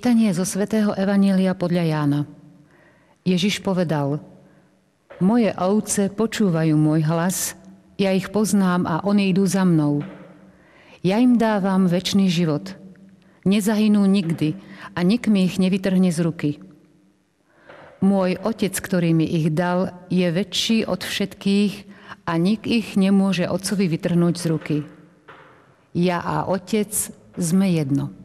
Čítanie zo svätého Evanília podľa Jána. Ježiš povedal, moje ovce počúvajú môj hlas, ja ich poznám a oni idú za mnou. Ja im dávam väčší život. Nezahynú nikdy a nik mi ich nevytrhne z ruky. Môj otec, ktorý mi ich dal, je väčší od všetkých a nik ich nemôže otcovi vytrhnúť z ruky. Ja a otec sme jedno.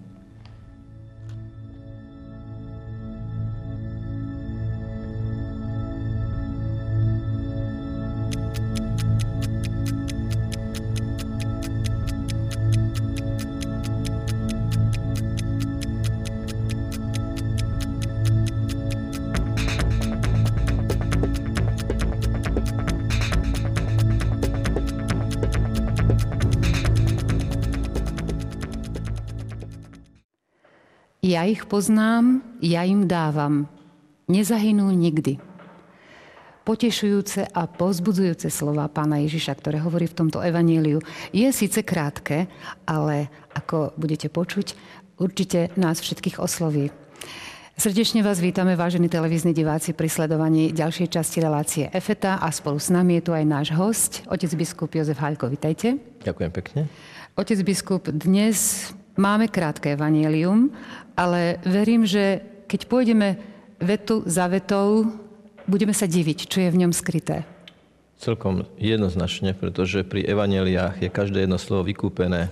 Ja ich poznám, ja im dávam. Nezahynú nikdy. Potešujúce a pozbudzujúce slova pána Ježiša, ktoré hovorí v tomto evaníliu, je síce krátke, ale ako budete počuť, určite nás všetkých osloví. Srdečne vás vítame, vážení televízni diváci, pri sledovaní ďalšej časti relácie EFETA a spolu s nami je tu aj náš host, otec biskup Jozef Haľko. Vitajte. Ďakujem pekne. Otec biskup, dnes máme krátke evanílium, ale verím, že keď pôjdeme vetu za vetou, budeme sa diviť, čo je v ňom skryté. Celkom jednoznačne, pretože pri evaneliách je každé jedno slovo vykúpené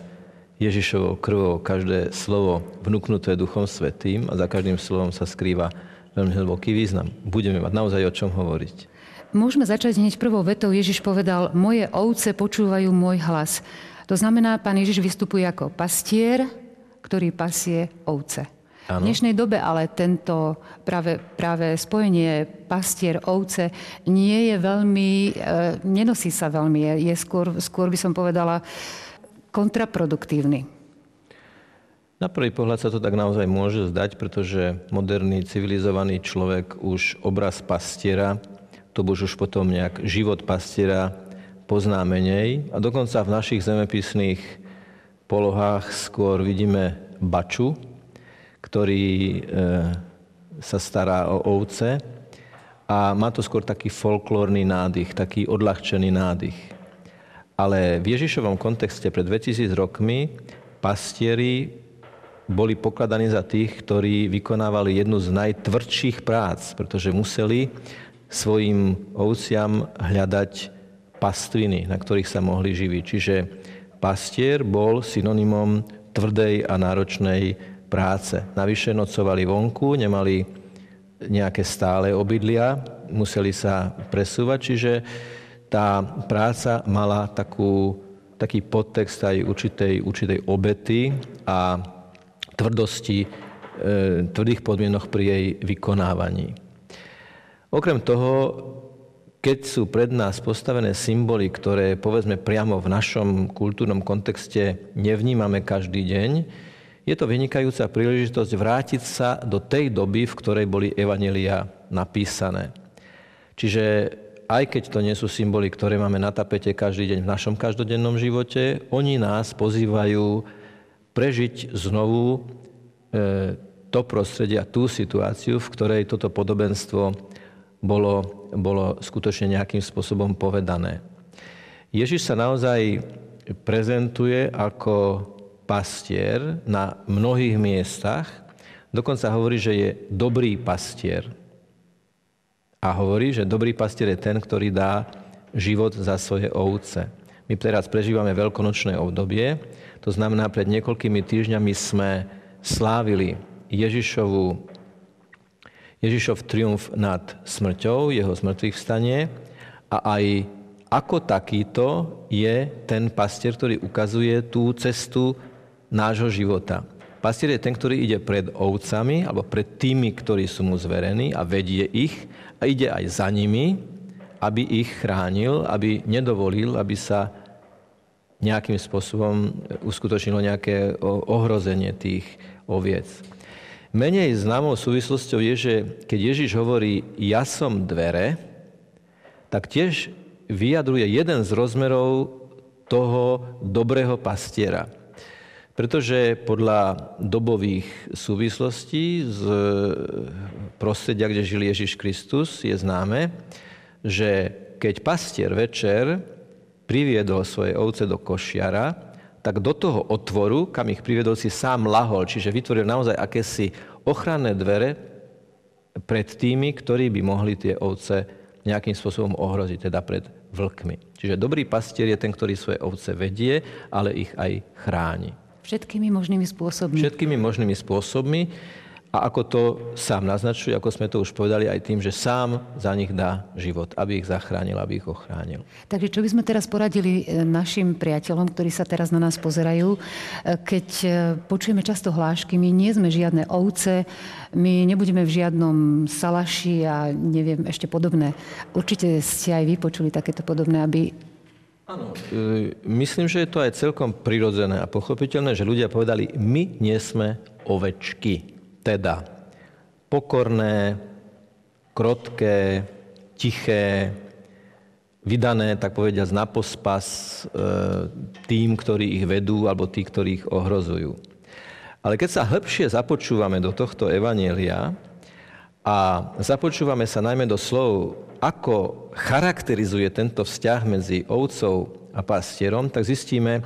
Ježišovou krvou, každé slovo vnúknuté Duchom Svetým a za každým slovom sa skrýva veľmi hlboký význam. Budeme mať naozaj o čom hovoriť. Môžeme začať hneď prvou vetou. Ježiš povedal, moje ovce počúvajú môj hlas. To znamená, pán Ježiš vystupuje ako pastier, ktorý pasie ovce. Ano. V dnešnej dobe ale tento práve, práve spojenie pastier ovce nie je veľmi, e, nenosí sa veľmi, je, je skôr, skôr by som povedala kontraproduktívny. Na prvý pohľad sa to tak naozaj môže zdať, pretože moderný civilizovaný človek už obraz pastiera, to už už potom nejak život pastiera pozná menej a dokonca v našich zemepisných polohách skôr vidíme baču, ktorý e, sa stará o ovce a má to skôr taký folklórny nádych, taký odľahčený nádych. Ale v Ježišovom kontexte pred 2000 rokmi pastieri boli pokladaní za tých, ktorí vykonávali jednu z najtvrdších prác, pretože museli svojim ovciam hľadať pastviny, na ktorých sa mohli živiť. Čiže pastier bol synonymom tvrdej a náročnej práce. Navyše nocovali vonku, nemali nejaké stále obydlia, museli sa presúvať, čiže tá práca mala takú, taký podtext aj určitej, určitej obety a tvrdosti, e, tvrdých podmienok pri jej vykonávaní. Okrem toho, keď sú pred nás postavené symboly, ktoré povedzme priamo v našom kultúrnom kontexte nevnímame každý deň, je to vynikajúca príležitosť vrátiť sa do tej doby, v ktorej boli evanelia napísané. Čiže aj keď to nie sú symboly, ktoré máme na tapete každý deň v našom každodennom živote, oni nás pozývajú prežiť znovu e, to prostredie a tú situáciu, v ktorej toto podobenstvo bolo, bolo skutočne nejakým spôsobom povedané. Ježiš sa naozaj prezentuje ako pastier na mnohých miestach. Dokonca hovorí, že je dobrý pastier. A hovorí, že dobrý pastier je ten, ktorý dá život za svoje ovce. My teraz prežívame veľkonočné obdobie, to znamená, pred niekoľkými týždňami sme slávili Ježišovu, Ježišov triumf nad smrťou, jeho zmrtvých vstanie a aj ako takýto je ten pastier, ktorý ukazuje tú cestu nášho života. Pastier je ten, ktorý ide pred ovcami alebo pred tými, ktorí sú mu zverení a vedie ich a ide aj za nimi, aby ich chránil, aby nedovolil, aby sa nejakým spôsobom uskutočnilo nejaké ohrozenie tých oviec. Menej známou súvislosťou je, že keď Ježiš hovorí ja som dvere, tak tiež vyjadruje jeden z rozmerov toho dobrého pastiera. Pretože podľa dobových súvislostí z prostredia, kde žil Ježiš Kristus, je známe, že keď pastier večer priviedol svoje ovce do košiara, tak do toho otvoru, kam ich priviedol, si sám lahol. Čiže vytvoril naozaj akési ochranné dvere pred tými, ktorí by mohli tie ovce nejakým spôsobom ohroziť, teda pred vlkmi. Čiže dobrý pastier je ten, ktorý svoje ovce vedie, ale ich aj chráni. Všetkými možnými spôsobmi. Všetkými možnými spôsobmi. A ako to sám naznačuje, ako sme to už povedali, aj tým, že sám za nich dá život, aby ich zachránil, aby ich ochránil. Takže čo by sme teraz poradili e, našim priateľom, ktorí sa teraz na nás pozerajú, e, keď e, počujeme často hlášky, my nie sme žiadne ovce, my nebudeme v žiadnom salaši a neviem ešte podobné. Určite ste aj vy počuli takéto podobné, aby Áno. Myslím, že je to aj celkom prirodzené a pochopiteľné, že ľudia povedali, my nie sme ovečky. Teda pokorné, krotké, tiché, vydané, tak povediať, na pospas e, tým, ktorí ich vedú, alebo tí, ktorí ich ohrozujú. Ale keď sa hĺbšie započúvame do tohto evanielia a započúvame sa najmä do slov ako charakterizuje tento vzťah medzi ovcov a pastierom, tak zistíme,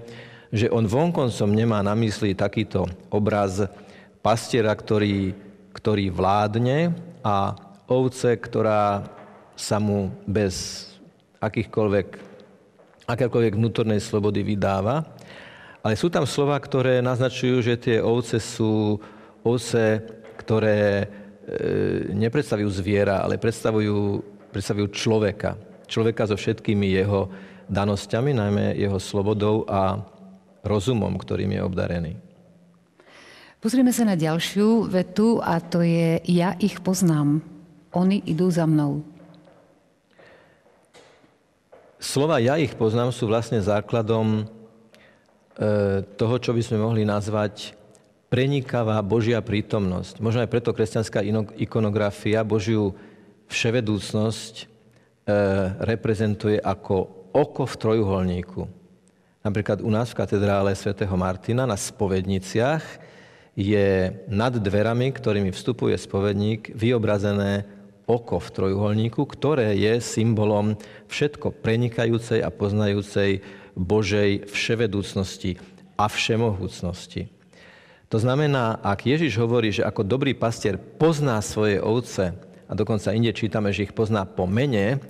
že on vonkoncom nemá na mysli takýto obraz pastiera, ktorý, ktorý vládne a ovce, ktorá sa mu bez akýchkoľvek, akékoľvek vnútornej slobody vydáva. Ale sú tam slova, ktoré naznačujú, že tie ovce sú ovce, ktoré e, nepredstavujú zviera, ale predstavujú predstavujú človeka. Človeka so všetkými jeho danosťami, najmä jeho slobodou a rozumom, ktorým je obdarený. Pozrieme sa na ďalšiu vetu a to je ja ich poznám. Oni idú za mnou. Slova ja ich poznám sú vlastne základom e, toho, čo by sme mohli nazvať prenikavá Božia prítomnosť. Možno aj preto kresťanská ikonografia Božiu vševedúcnosť e, reprezentuje ako oko v trojuholníku. Napríklad u nás v katedrále svätého Martina na spovedniciach je nad dverami, ktorými vstupuje spovedník, vyobrazené oko v trojuholníku, ktoré je symbolom všetko prenikajúcej a poznajúcej Božej vševedúcnosti a všemohúcnosti. To znamená, ak Ježiš hovorí, že ako dobrý pastier pozná svoje ovce a dokonca inde čítame, že ich pozná po mene,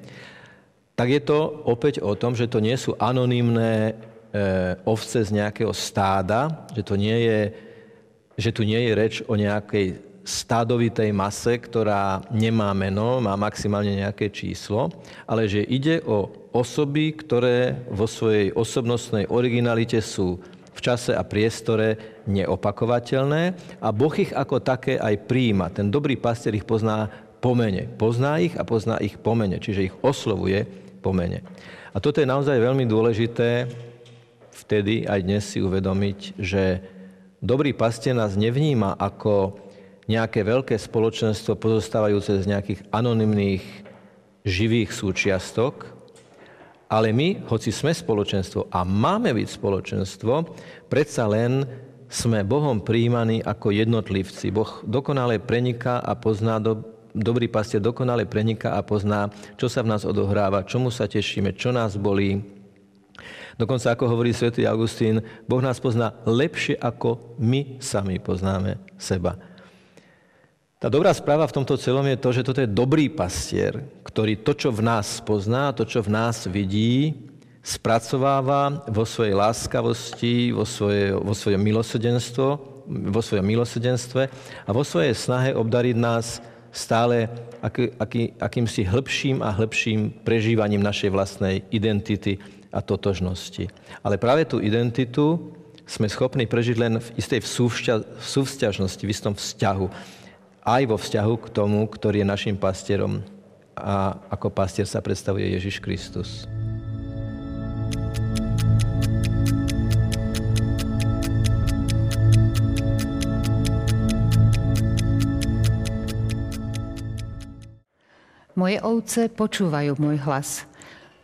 tak je to opäť o tom, že to nie sú anonymné e, ovce z nejakého stáda, že, to nie je, že tu nie je reč o nejakej stádovitej mase, ktorá nemá meno, má maximálne nejaké číslo, ale že ide o osoby, ktoré vo svojej osobnostnej originalite sú v čase a priestore neopakovateľné a Boh ich ako také aj príjima. Ten dobrý pastier ich pozná pomene. Pozná ich a pozná ich pomene, čiže ich oslovuje pomene. A toto je naozaj veľmi dôležité vtedy aj dnes si uvedomiť, že dobrý pastier nás nevníma ako nejaké veľké spoločenstvo pozostávajúce z nejakých anonymných živých súčiastok, ale my, hoci sme spoločenstvo a máme byť spoločenstvo, predsa len sme Bohom príjmaní ako jednotlivci. Boh dokonale preniká a pozná do, dobrý pastier dokonale preniká a pozná, čo sa v nás odohráva, čomu sa tešíme, čo nás bolí. Dokonca, ako hovorí svätý Augustín, Boh nás pozná lepšie, ako my sami poznáme seba. Tá dobrá správa v tomto celom je to, že toto je dobrý pastier, ktorý to, čo v nás pozná, to, čo v nás vidí, spracováva vo svojej láskavosti, vo, svoje, vo svojom milosrdenstvo, vo svojom milosrdenstve a vo svojej snahe obdariť nás stále aký, aký, akýmsi hĺbším a hĺbším prežívaním našej vlastnej identity a totožnosti. Ale práve tú identitu sme schopní prežiť len v istej súvzťažnosti, v istom vzťahu. Aj vo vzťahu k tomu, ktorý je našim pastierom a ako pastier sa predstavuje Ježiš Kristus. Moje ovce počúvajú môj hlas.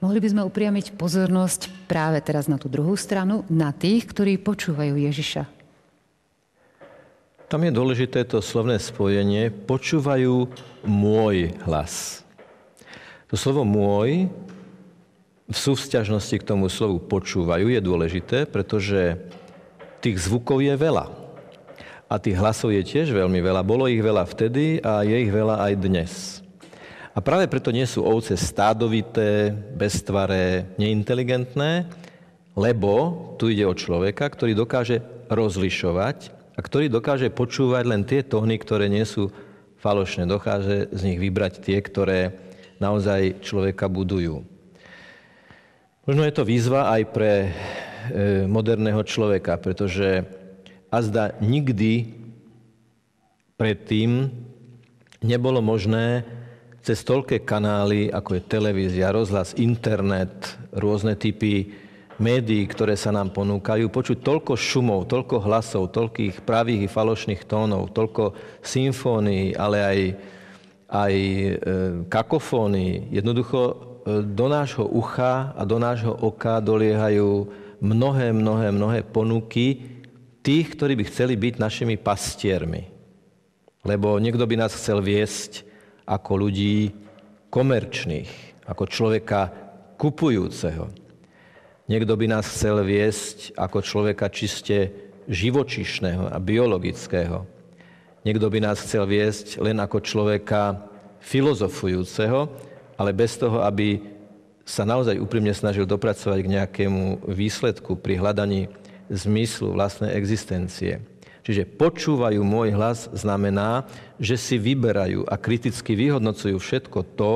Mohli by sme upriamiť pozornosť práve teraz na tú druhú stranu, na tých, ktorí počúvajú Ježiša. tam je dôležité to slovné spojenie. Počúvajú môj hlas. To slovo môj v súvzťažnosti k tomu slovu počúvajú je dôležité, pretože tých zvukov je veľa. A tých hlasov je tiež veľmi veľa. Bolo ich veľa vtedy a je ich veľa aj dnes. A práve preto nie sú ovce stádovité, beztvaré, neinteligentné, lebo tu ide o človeka, ktorý dokáže rozlišovať a ktorý dokáže počúvať len tie tóny, ktoré nie sú falošné. Dokáže z nich vybrať tie, ktoré naozaj človeka budujú. Možno je to výzva aj pre e, moderného človeka, pretože azda nikdy predtým nebolo možné cez toľké kanály, ako je televízia, rozhlas, internet, rôzne typy médií, ktoré sa nám ponúkajú, počuť toľko šumov, toľko hlasov, toľkých pravých i falošných tónov, toľko symfónií, ale aj, aj e, kakofónií. Jednoducho e, do nášho ucha a do nášho oka doliehajú mnohé, mnohé, mnohé ponuky tých, ktorí by chceli byť našimi pastiermi. Lebo niekto by nás chcel viesť ako ľudí komerčných, ako človeka kupujúceho. Niekto by nás chcel viesť ako človeka čiste živočišného a biologického. Niekto by nás chcel viesť len ako človeka filozofujúceho, ale bez toho, aby sa naozaj úprimne snažil dopracovať k nejakému výsledku pri hľadaní zmyslu vlastnej existencie. Čiže počúvajú môj hlas znamená, že si vyberajú a kriticky vyhodnocujú všetko to,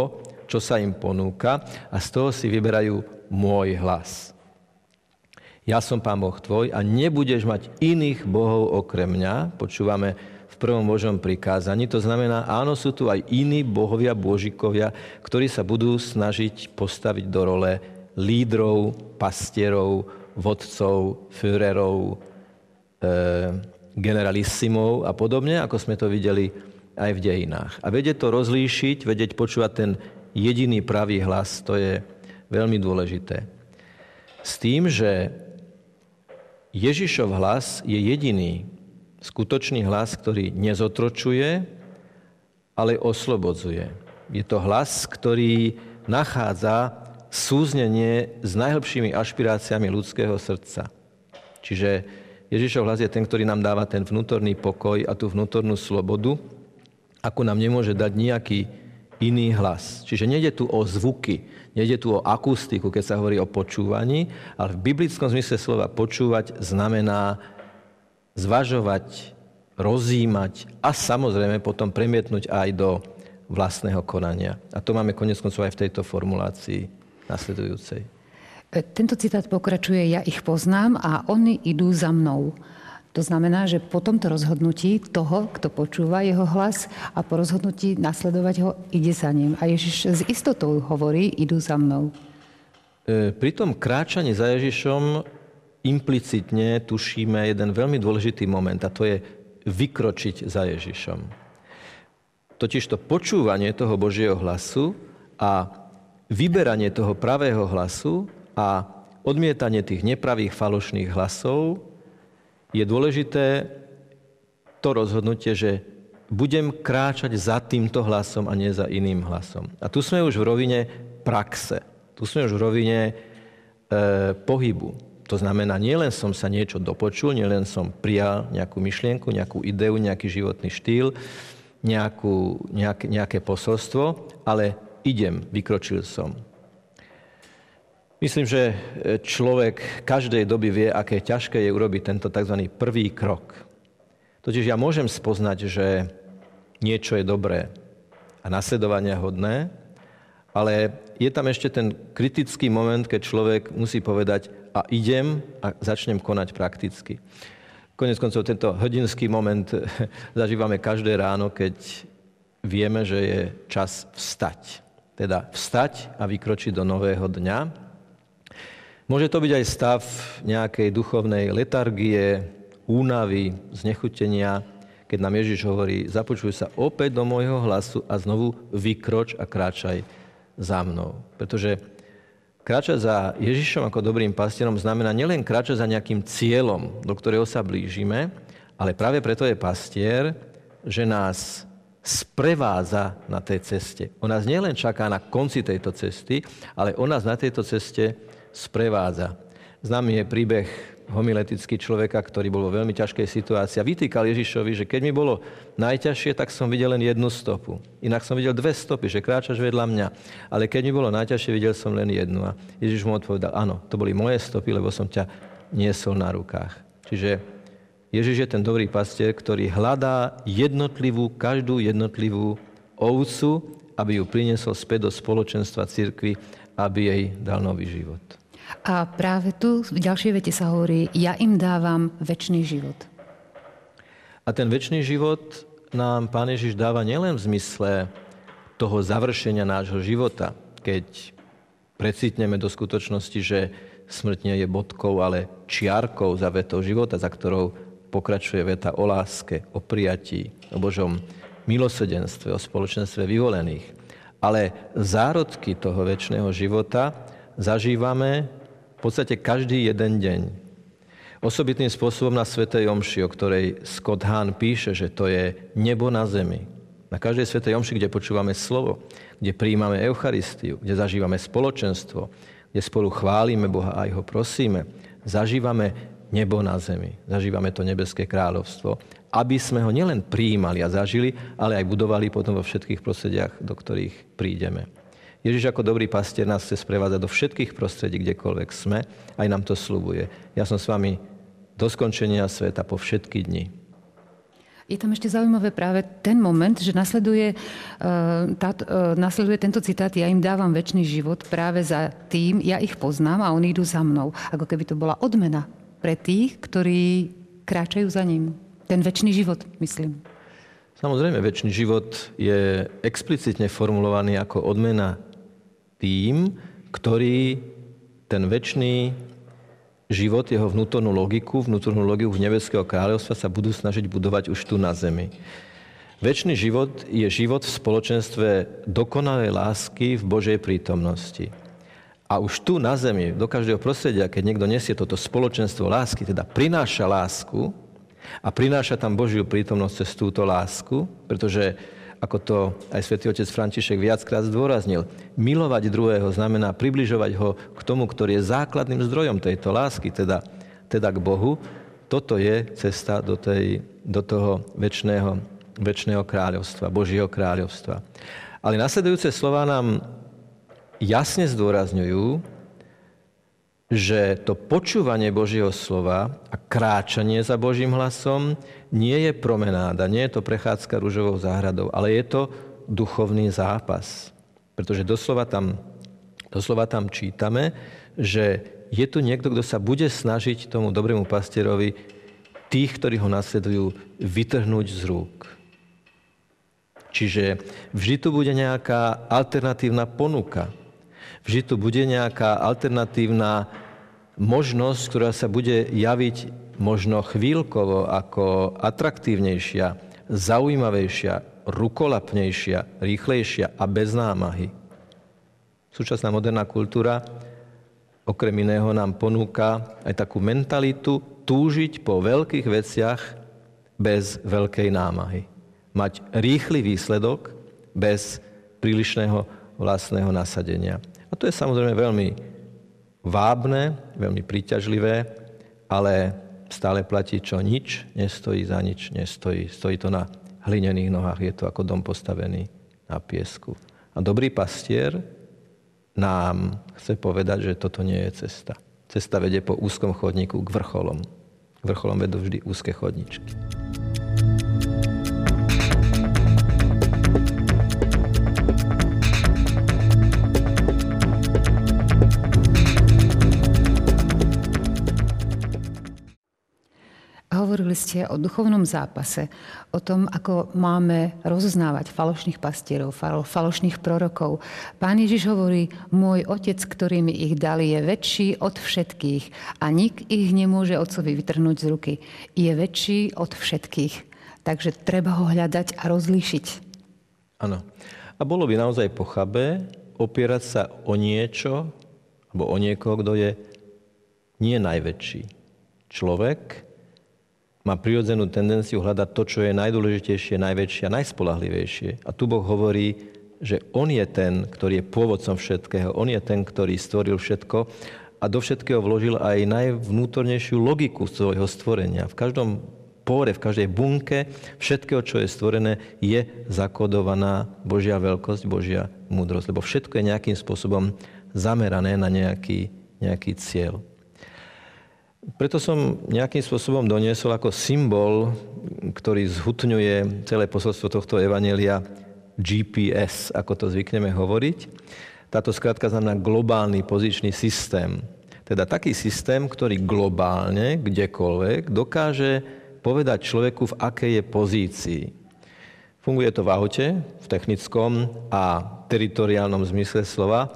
čo sa im ponúka a z toho si vyberajú môj hlas ja som Pán Boh tvoj a nebudeš mať iných bohov okrem mňa. Počúvame v prvom Božom prikázaní. To znamená, áno, sú tu aj iní bohovia, božikovia, ktorí sa budú snažiť postaviť do role lídrov, pastierov, vodcov, Führerov, e, generalissimov a podobne, ako sme to videli aj v dejinách. A vedieť to rozlíšiť, vedieť počúvať ten jediný pravý hlas, to je veľmi dôležité. S tým, že Ježišov hlas je jediný skutočný hlas, ktorý nezotročuje, ale oslobodzuje. Je to hlas, ktorý nachádza súznenie s najhlbšími ašpiráciami ľudského srdca. Čiže Ježišov hlas je ten, ktorý nám dáva ten vnútorný pokoj a tú vnútornú slobodu, ako nám nemôže dať nejaký iný hlas. Čiže nejde tu o zvuky, nejde tu o akustiku, keď sa hovorí o počúvaní, ale v biblickom zmysle slova počúvať znamená zvažovať, rozímať a samozrejme potom premietnúť aj do vlastného konania. A to máme konec koncov aj v tejto formulácii nasledujúcej. Tento citát pokračuje, ja ich poznám a oni idú za mnou. To znamená, že po tomto rozhodnutí toho, kto počúva jeho hlas a po rozhodnutí nasledovať ho, ide za ním. A Ježiš s istotou hovorí, idú za mnou. E, pri tom kráčaní za Ježišom implicitne tušíme jeden veľmi dôležitý moment a to je vykročiť za Ježišom. Totiž to počúvanie toho Božieho hlasu a vyberanie toho pravého hlasu a odmietanie tých nepravých falošných hlasov je dôležité to rozhodnutie, že budem kráčať za týmto hlasom a nie za iným hlasom. A tu sme už v rovine praxe. Tu sme už v rovine e, pohybu. To znamená, nielen som sa niečo dopočul, nielen som prijal nejakú myšlienku, nejakú ideu, nejaký životný štýl, nejakú, nejak, nejaké posolstvo, ale idem, vykročil som. Myslím, že e, človek každej doby vie, aké ťažké je urobiť tento tzv. prvý krok. Totiž ja môžem spoznať, že niečo je dobré a nasledovania hodné, ale je tam ešte ten kritický moment, keď človek musí povedať a idem a začnem konať prakticky. Konec koncov tento hrdinský moment zažívame každé ráno, keď vieme, že je čas vstať. Teda vstať a vykročiť do nového dňa, Môže to byť aj stav nejakej duchovnej letargie, únavy, znechutenia, keď nám Ježiš hovorí, započuj sa opäť do môjho hlasu a znovu vykroč a kráčaj za mnou. Pretože kráčať za Ježišom ako dobrým pastierom znamená nielen kráčať za nejakým cieľom, do ktorého sa blížime, Ale práve preto je pastier, že nás sprevádza na tej ceste. On nás nielen čaká na konci tejto cesty, ale on nás na tejto ceste sprevádza. Známy je príbeh homiletický človeka, ktorý bol vo veľmi ťažkej situácii a vytýkal Ježišovi, že keď mi bolo najťažšie, tak som videl len jednu stopu. Inak som videl dve stopy, že kráčaš vedľa mňa. Ale keď mi bolo najťažšie, videl som len jednu. A Ježiš mu odpovedal, áno, to boli moje stopy, lebo som ťa niesol na rukách. Čiže Ježiš je ten dobrý pastier, ktorý hľadá jednotlivú, každú jednotlivú ovcu, aby ju priniesol späť do spoločenstva cirkvy, aby jej dal nový život. A práve tu v ďalšej vete sa hovorí, ja im dávam väčší život. A ten väčší život nám Pán Ježiš dáva nielen v zmysle toho završenia nášho života, keď precitneme do skutočnosti, že smrť nie je bodkou, ale čiarkou za vetou života, za ktorou pokračuje veta o láske, o prijatí, o Božom milosedenstve, o spoločenstve vyvolených. Ale zárodky toho väčšného života zažívame v podstate každý jeden deň. Osobitným spôsobom na Svetej Omši, o ktorej Scott Hahn píše, že to je nebo na zemi. Na každej Svetej Omši, kde počúvame slovo, kde prijímame Eucharistiu, kde zažívame spoločenstvo, kde spolu chválime Boha a aj ho prosíme, zažívame nebo na zemi. Zažívame to nebeské kráľovstvo, aby sme ho nielen prijímali a zažili, ale aj budovali potom vo všetkých prostrediach, do ktorých prídeme. Ježiš ako dobrý pastier nás chce sprevádzať do všetkých prostredí, kdekoľvek sme. Aj nám to slubuje. Ja som s vami do skončenia sveta po všetky dni. Je tam ešte zaujímavé práve ten moment, že nasleduje, uh, tá, uh, nasleduje tento citát, ja im dávam väčší život práve za tým, ja ich poznám a oni idú za mnou. Ako keby to bola odmena pre tých, ktorí kráčajú za ním. Ten väčší život, myslím. Samozrejme, väčší život je explicitne formulovaný ako odmena tým, ktorí ten väčší život, jeho vnútornú logiku, vnútornú logiku nebeského kráľovstva sa budú snažiť budovať už tu na zemi. Večný život je život v spoločenstve dokonalej lásky v Božej prítomnosti. A už tu na zemi, do každého prostredia, keď niekto nesie toto spoločenstvo lásky, teda prináša lásku a prináša tam Božiu prítomnosť cez túto lásku, pretože ako to aj svätý otec František viackrát zdôraznil. Milovať druhého znamená približovať ho k tomu, ktorý je základným zdrojom tejto lásky, teda, teda k Bohu. Toto je cesta do, tej, do toho väčšného, väčšného kráľovstva, Božieho kráľovstva. Ale nasledujúce slova nám jasne zdôrazňujú, že to počúvanie Božieho slova a kráčanie za Božím hlasom nie je promenáda, nie je to prechádzka rúžovou záhradou, ale je to duchovný zápas. Pretože doslova tam, doslova tam čítame, že je tu niekto, kto sa bude snažiť tomu dobrému pastierovi tých, ktorí ho nasledujú, vytrhnúť z rúk. Čiže vždy tu bude nejaká alternatívna ponuka vždy tu bude nejaká alternatívna možnosť, ktorá sa bude javiť možno chvíľkovo ako atraktívnejšia, zaujímavejšia, rukolapnejšia, rýchlejšia a bez námahy. Súčasná moderná kultúra okrem iného nám ponúka aj takú mentalitu túžiť po veľkých veciach bez veľkej námahy. Mať rýchly výsledok bez prílišného vlastného nasadenia. A to je samozrejme veľmi vábne, veľmi príťažlivé, ale stále platí, čo nič nestojí za nič nestojí. Stojí to na hlinených nohách, je to ako dom postavený na piesku. A dobrý pastier nám chce povedať, že toto nie je cesta. Cesta vedie po úzkom chodníku k vrcholom. K vrcholom vedú vždy úzke chodničky. Ste o duchovnom zápase, o tom, ako máme rozoznávať falošných pastierov, falošných prorokov. Pán Ježiš hovorí, môj otec, ktorý mi ich dali, je väčší od všetkých a nik ich nemôže otcovi vytrhnúť z ruky. Je väčší od všetkých. Takže treba ho hľadať a rozlíšiť. Áno. A bolo by naozaj pochabé opierať sa o niečo, alebo o niekoho, kto je nie najväčší. Človek, má prirodzenú tendenciu hľadať to, čo je najdôležitejšie, najväčšie a najspolahlivejšie. A tu Boh hovorí, že On je ten, ktorý je pôvodcom všetkého. On je ten, ktorý stvoril všetko a do všetkého vložil aj najvnútornejšiu logiku svojho stvorenia. V každom pore, v každej bunke všetkého, čo je stvorené, je zakodovaná Božia veľkosť, Božia múdrosť. Lebo všetko je nejakým spôsobom zamerané na nejaký, nejaký cieľ. Preto som nejakým spôsobom doniesol ako symbol, ktorý zhutňuje celé posolstvo tohto evanelia GPS, ako to zvykneme hovoriť. Táto skratka znamená globálny pozičný systém. Teda taký systém, ktorý globálne, kdekoľvek, dokáže povedať človeku, v akej je pozícii. Funguje to v aute, v technickom a teritoriálnom zmysle slova,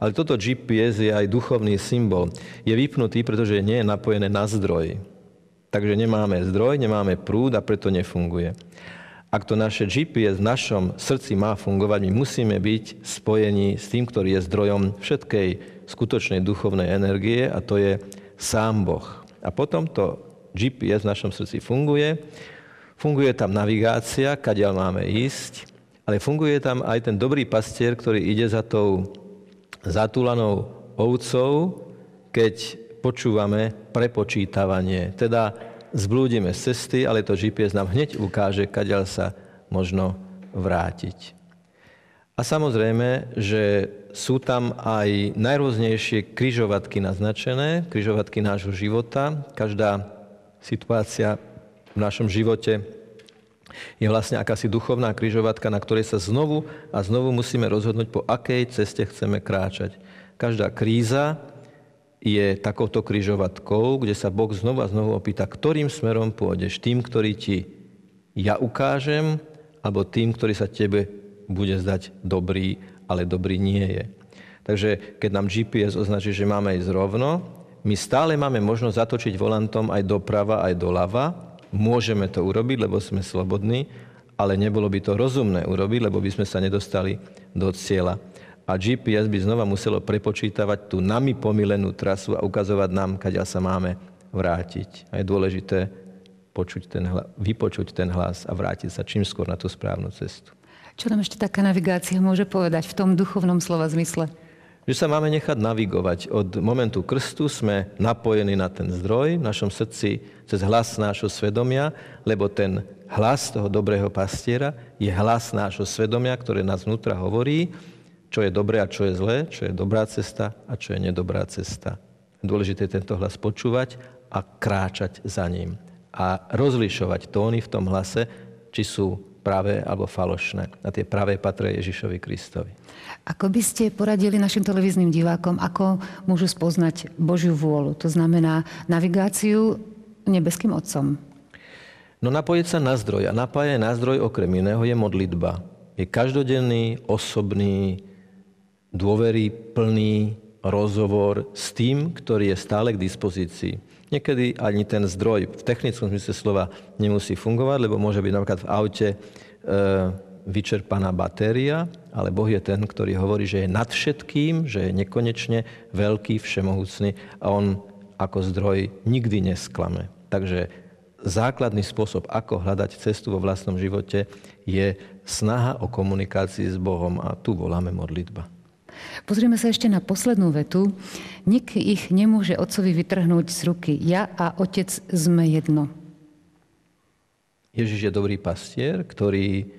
ale toto GPS je aj duchovný symbol. Je vypnutý, pretože nie je napojené na zdroj. Takže nemáme zdroj, nemáme prúd a preto nefunguje. Ak to naše GPS v našom srdci má fungovať, my musíme byť spojení s tým, ktorý je zdrojom všetkej skutočnej duchovnej energie a to je sám Boh. A potom to GPS v našom srdci funguje, funguje tam navigácia, kadiaľ máme ísť, ale funguje tam aj ten dobrý pastier, ktorý ide za tou zatúlanou ovcov, keď počúvame prepočítavanie. Teda zblúdime z cesty, ale to GPS nám hneď ukáže, kadeľ sa možno vrátiť. A samozrejme, že sú tam aj najrôznejšie kryžovatky naznačené, kryžovatky nášho života. Každá situácia v našom živote je vlastne akási duchovná kryžovatka, na ktorej sa znovu a znovu musíme rozhodnúť, po akej ceste chceme kráčať. Každá kríza je takouto kryžovatkou, kde sa Boh znovu a znovu opýta, ktorým smerom pôjdeš. Tým, ktorý ti ja ukážem, alebo tým, ktorý sa tebe bude zdať dobrý, ale dobrý nie je. Takže keď nám GPS označí, že máme ísť rovno, my stále máme možnosť zatočiť volantom aj doprava, aj doľava, Môžeme to urobiť, lebo sme slobodní, ale nebolo by to rozumné urobiť, lebo by sme sa nedostali do cieľa. A GPS by znova muselo prepočítavať tú nami pomilenú trasu a ukazovať nám, kaďa sa máme vrátiť. A je dôležité počuť ten hlas, vypočuť ten hlas a vrátiť sa čím skôr na tú správnu cestu. Čo nám ešte taká navigácia môže povedať v tom duchovnom slova zmysle? Že sa máme nechať navigovať. Od momentu krstu sme napojení na ten zdroj v našom srdci cez hlas nášho svedomia, lebo ten hlas toho dobrého pastiera je hlas nášho svedomia, ktoré nás vnútra hovorí, čo je dobré a čo je zlé, čo je dobrá cesta a čo je nedobrá cesta. Dôležité je tento hlas počúvať a kráčať za ním. A rozlišovať tóny v tom hlase, či sú pravé alebo falošné. A tie pravé patria Ježišovi Kristovi. Ako by ste poradili našim televíznym divákom, ako môžu spoznať Božiu vôľu? To znamená navigáciu nebeským Otcom. No napojiť sa na zdroj. A napájať na zdroj okrem iného je modlitba. Je každodenný, osobný, dôvery plný rozhovor s tým, ktorý je stále k dispozícii. Niekedy ani ten zdroj v technickom zmysle slova nemusí fungovať, lebo môže byť napríklad v aute e, vyčerpaná batéria, ale Boh je ten, ktorý hovorí, že je nad všetkým, že je nekonečne veľký, všemohúcný a On ako zdroj nikdy nesklame. Takže základný spôsob, ako hľadať cestu vo vlastnom živote, je snaha o komunikácii s Bohom a tu voláme modlitba. Pozrieme sa ešte na poslednú vetu. Nik ich nemôže otcovi vytrhnúť z ruky. Ja a otec sme jedno. Ježiš je dobrý pastier, ktorý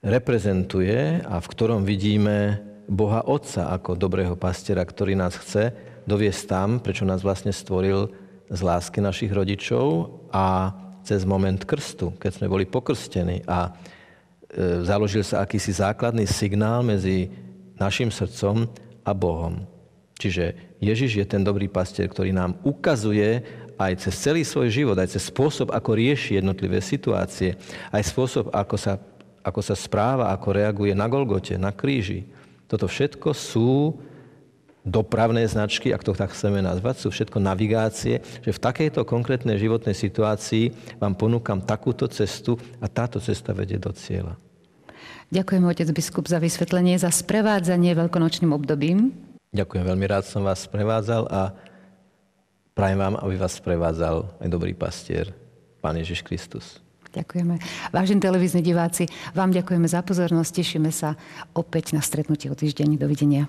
reprezentuje a v ktorom vidíme Boha Otca ako dobrého pastiera, ktorý nás chce doviesť tam, prečo nás vlastne stvoril z lásky našich rodičov a cez moment krstu, keď sme boli pokrstení a e, založil sa akýsi základný signál medzi našim srdcom a Bohom. Čiže Ježiš je ten dobrý pastier, ktorý nám ukazuje aj cez celý svoj život, aj cez spôsob, ako rieši jednotlivé situácie, aj spôsob, ako sa ako sa správa, ako reaguje na Golgote, na kríži. Toto všetko sú dopravné značky, ak to tak chceme nazvať, sú všetko navigácie, že v takejto konkrétnej životnej situácii vám ponúkam takúto cestu a táto cesta vedie do cieľa. Ďakujem, otec biskup, za vysvetlenie, za sprevádzanie veľkonočným obdobím. Ďakujem, veľmi rád som vás sprevádzal a prajem vám, aby vás sprevádzal aj dobrý pastier Pán Ježiš Kristus. Ďakujeme. Vážení televízni diváci, vám ďakujeme za pozornosť. Tešíme sa opäť na stretnutie o týždeň. Dovidenia.